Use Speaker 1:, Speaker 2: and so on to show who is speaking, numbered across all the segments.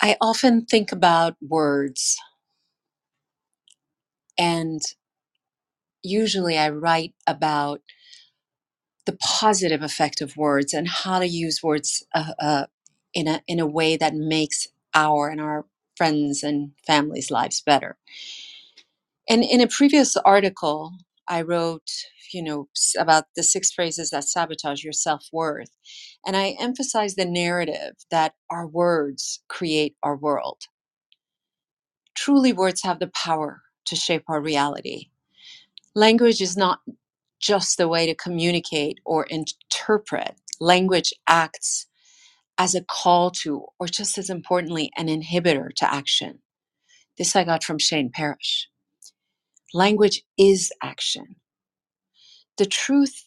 Speaker 1: I often think about words, and usually I write about the positive effect of words and how to use words uh, uh, in a in a way that makes our and our friends and families' lives better. And in a previous article, I wrote, you know, about the six phrases that sabotage your self worth, and I emphasize the narrative that our words create our world. Truly, words have the power to shape our reality. Language is not just a way to communicate or interpret. Language acts as a call to, or just as importantly, an inhibitor to action. This I got from Shane Parrish. Language is action. The truth,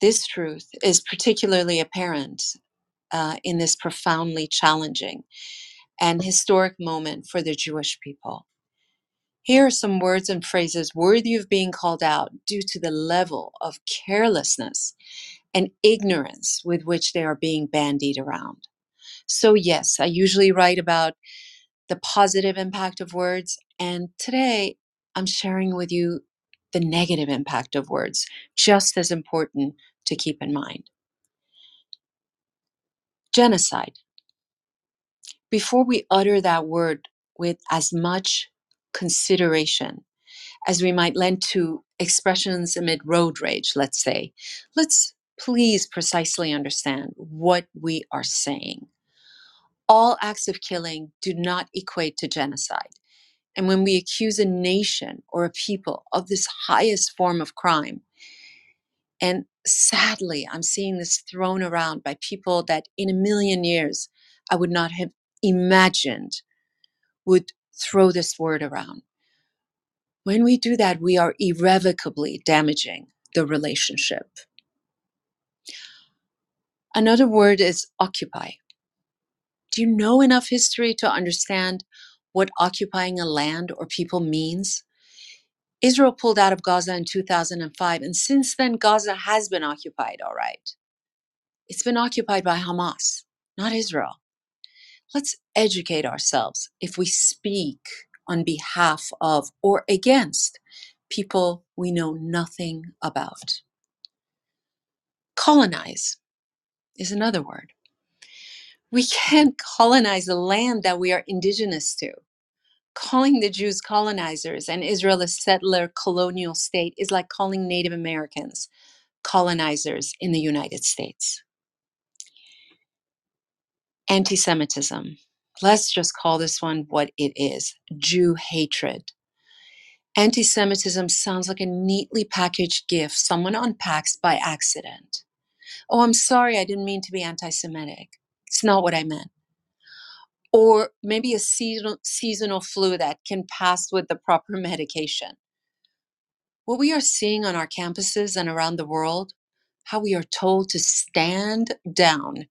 Speaker 1: this truth, is particularly apparent uh, in this profoundly challenging and historic moment for the Jewish people. Here are some words and phrases worthy of being called out due to the level of carelessness and ignorance with which they are being bandied around. So, yes, I usually write about the positive impact of words, and today I'm sharing with you the negative impact of words, just as important to keep in mind. Genocide. Before we utter that word with as much consideration as we might lend to expressions amid road rage, let's say, let's please precisely understand what we are saying. All acts of killing do not equate to genocide. And when we accuse a nation or a people of this highest form of crime, and sadly, I'm seeing this thrown around by people that in a million years I would not have imagined would throw this word around. When we do that, we are irrevocably damaging the relationship. Another word is occupy. Do you know enough history to understand what occupying a land or people means? Israel pulled out of Gaza in 2005, and since then, Gaza has been occupied, all right. It's been occupied by Hamas, not Israel. Let's educate ourselves if we speak on behalf of or against people we know nothing about. Colonize is another word. We can't colonize the land that we are indigenous to. Calling the Jews colonizers and Israel a settler colonial state is like calling Native Americans colonizers in the United States. Anti Semitism. Let's just call this one what it is Jew hatred. Anti Semitism sounds like a neatly packaged gift someone unpacks by accident. Oh, I'm sorry, I didn't mean to be anti Semitic. It's not what I meant. Or maybe a seasonal, seasonal flu that can pass with the proper medication. What we are seeing on our campuses and around the world, how we are told to stand down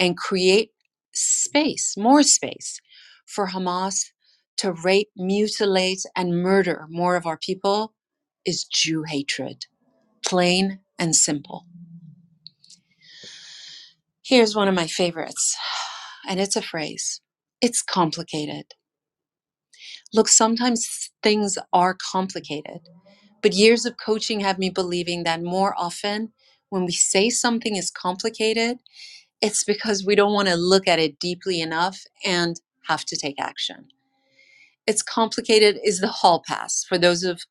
Speaker 1: and create space, more space for Hamas to rape, mutilate, and murder more of our people is Jew hatred, plain and simple. Here's one of my favorites, and it's a phrase it's complicated. Look, sometimes things are complicated, but years of coaching have me believing that more often when we say something is complicated, it's because we don't want to look at it deeply enough and have to take action. It's complicated is the hall pass for those of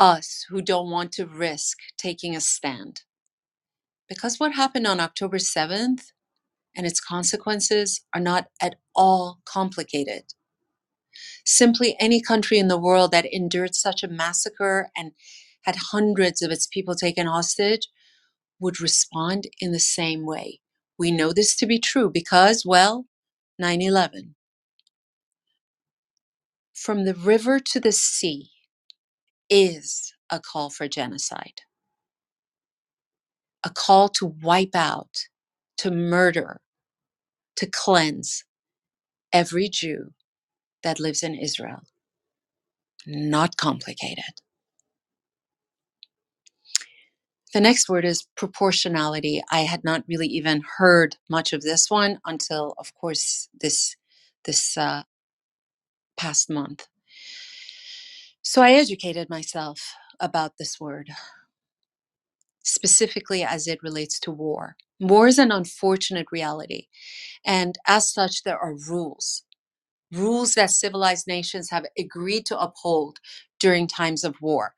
Speaker 1: us who don't want to risk taking a stand. Because what happened on October 7th and its consequences are not at all complicated. Simply any country in the world that endured such a massacre and had hundreds of its people taken hostage would respond in the same way. We know this to be true because, well, 9 11. From the river to the sea is a call for genocide, a call to wipe out, to murder, to cleanse every Jew that lives in Israel. Not complicated. The next word is proportionality. I had not really even heard much of this one until, of course, this this uh, past month. So I educated myself about this word, specifically as it relates to war. War is an unfortunate reality. And as such, there are rules, rules that civilized nations have agreed to uphold during times of war.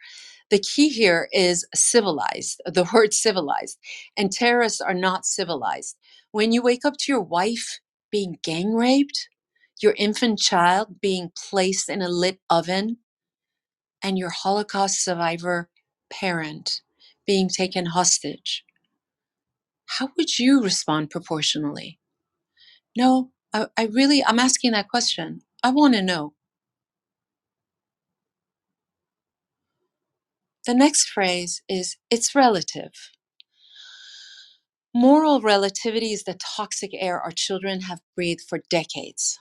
Speaker 1: The key here is civilized, the word civilized. And terrorists are not civilized. When you wake up to your wife being gang raped, your infant child being placed in a lit oven, and your Holocaust survivor parent being taken hostage, how would you respond proportionally? No, I, I really, I'm asking that question. I want to know. The next phrase is it's relative. Moral relativity is the toxic air our children have breathed for decades.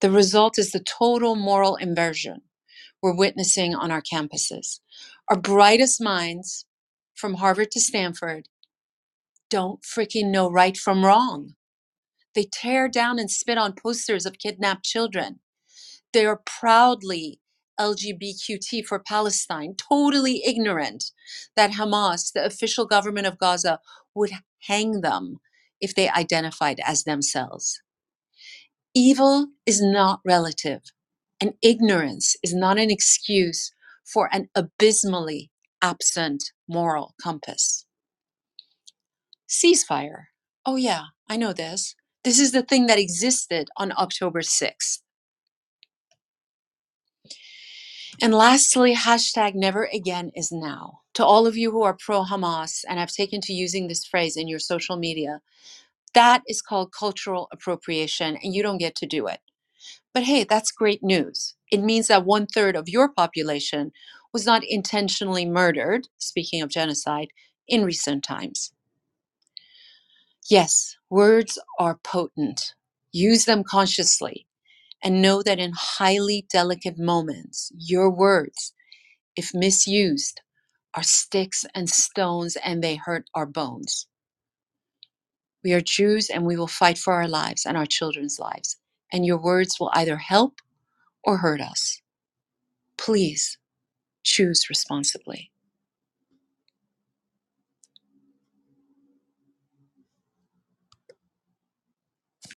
Speaker 1: The result is the total moral inversion we're witnessing on our campuses. Our brightest minds, from Harvard to Stanford, don't freaking know right from wrong. They tear down and spit on posters of kidnapped children. They are proudly LGBTQ for Palestine, totally ignorant that Hamas, the official government of Gaza, would hang them if they identified as themselves. Evil is not relative, and ignorance is not an excuse for an abysmally absent moral compass. Ceasefire. Oh, yeah, I know this. This is the thing that existed on October 6th. And lastly, hashtag never again is now. To all of you who are pro Hamas and have taken to using this phrase in your social media, that is called cultural appropriation, and you don't get to do it. But hey, that's great news. It means that one third of your population was not intentionally murdered, speaking of genocide, in recent times. Yes, words are potent. Use them consciously and know that in highly delicate moments, your words, if misused, are sticks and stones and they hurt our bones. We are Jews and we will fight for our lives and our children's lives. And your words will either help or hurt us. Please choose responsibly.